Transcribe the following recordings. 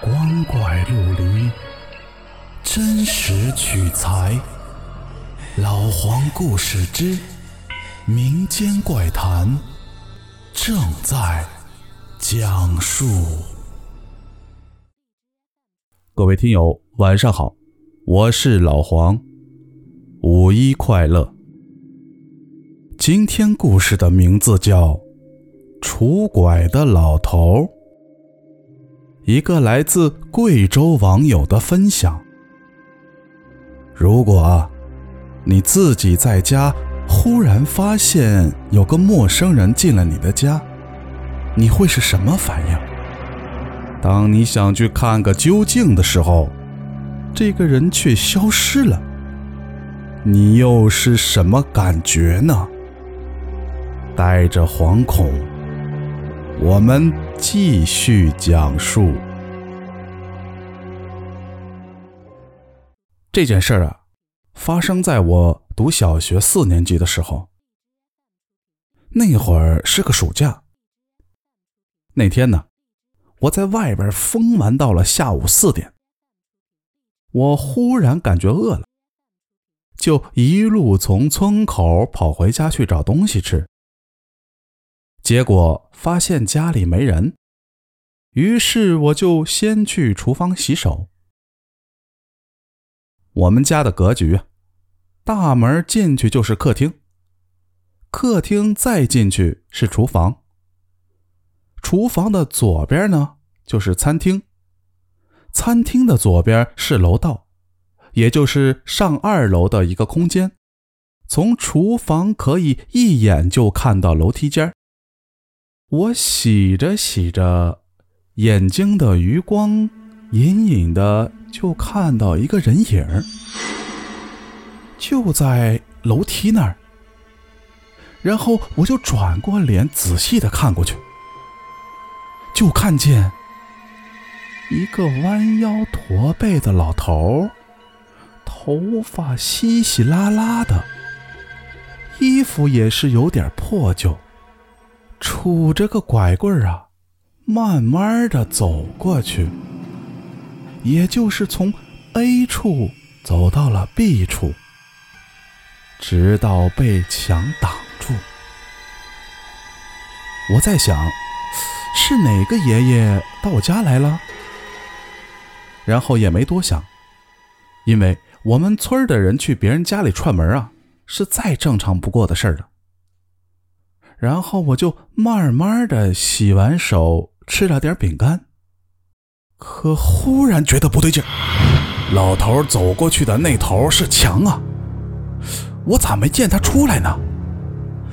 光怪陆离，真实取材。老黄故事之民间怪谈正在讲述。各位听友，晚上好，我是老黄，五一快乐。今天故事的名字叫《拄拐的老头》。一个来自贵州网友的分享：如果你自己在家，忽然发现有个陌生人进了你的家，你会是什么反应？当你想去看个究竟的时候，这个人却消失了，你又是什么感觉呢？带着惶恐。我们继续讲述这件事儿啊，发生在我读小学四年级的时候。那会儿是个暑假。那天呢，我在外边疯玩到了下午四点。我忽然感觉饿了，就一路从村口跑回家去找东西吃。结果发现家里没人，于是我就先去厨房洗手。我们家的格局，大门进去就是客厅，客厅再进去是厨房，厨房的左边呢就是餐厅，餐厅的左边是楼道，也就是上二楼的一个空间，从厨房可以一眼就看到楼梯间。我洗着洗着，眼睛的余光隐隐的就看到一个人影就在楼梯那儿。然后我就转过脸，仔细的看过去，就看见一个弯腰驼背的老头，头发稀稀拉拉的，衣服也是有点破旧。杵着个拐棍啊，慢慢的走过去，也就是从 A 处走到了 B 处，直到被墙挡住。我在想，是哪个爷爷到我家来了？然后也没多想，因为我们村的人去别人家里串门啊，是再正常不过的事儿了。然后我就慢慢的洗完手，吃了点饼干。可忽然觉得不对劲老头走过去的那头是墙啊，我咋没见他出来呢？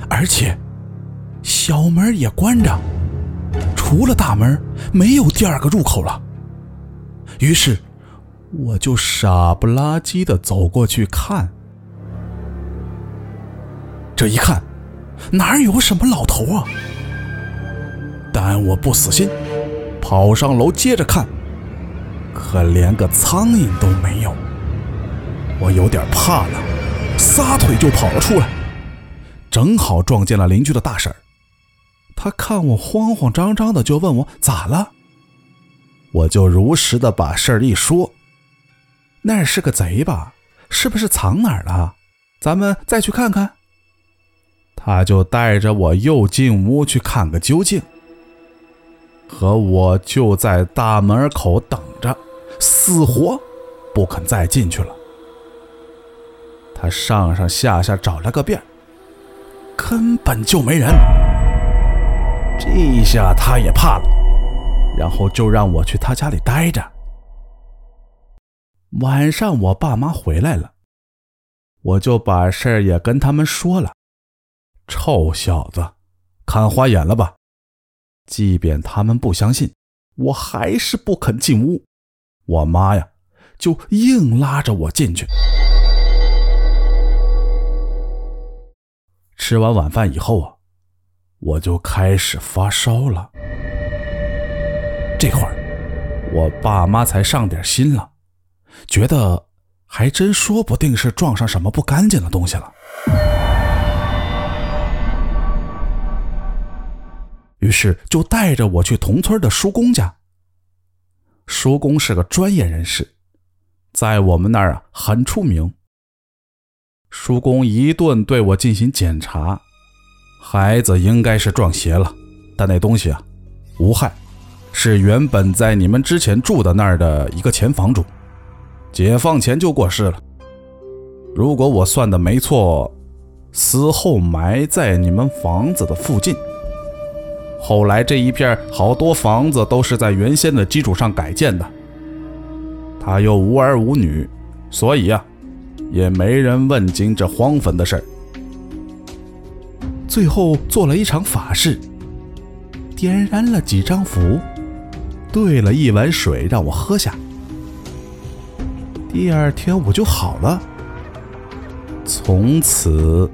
而且小门也关着，除了大门没有第二个入口了。于是我就傻不拉几的走过去看，这一看。哪有什么老头啊？但我不死心，跑上楼接着看，可连个苍蝇都没有。我有点怕了，撒腿就跑了出来，正好撞见了邻居的大婶她看我慌慌张张的，就问我咋了。我就如实的把事儿一说。那是个贼吧？是不是藏哪儿了？咱们再去看看。他就带着我又进屋去看个究竟，可我就在大门口等着，死活不肯再进去了。他上上下下找了个遍，根本就没人。这下他也怕了，然后就让我去他家里待着。晚上我爸妈回来了，我就把事儿也跟他们说了。臭小子，看花眼了吧？即便他们不相信，我还是不肯进屋。我妈呀，就硬拉着我进去。吃完晚饭以后啊，我就开始发烧了。这会儿，我爸妈才上点心了，觉得还真说不定是撞上什么不干净的东西了。于是就带着我去同村的叔公家。叔公是个专业人士，在我们那儿啊很出名。叔公一顿对我进行检查，孩子应该是撞邪了，但那东西啊无害，是原本在你们之前住的那儿的一个前房主，解放前就过世了。如果我算的没错，死后埋在你们房子的附近。后来这一片好多房子都是在原先的基础上改建的。他又无儿无女，所以呀，也没人问津这荒坟的事儿。最后做了一场法事，点燃了几张符，兑了一碗水让我喝下。第二天我就好了，从此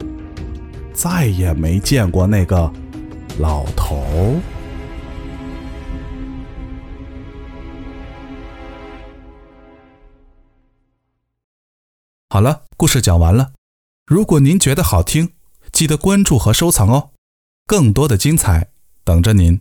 再也没见过那个。老头。好了，故事讲完了。如果您觉得好听，记得关注和收藏哦，更多的精彩等着您。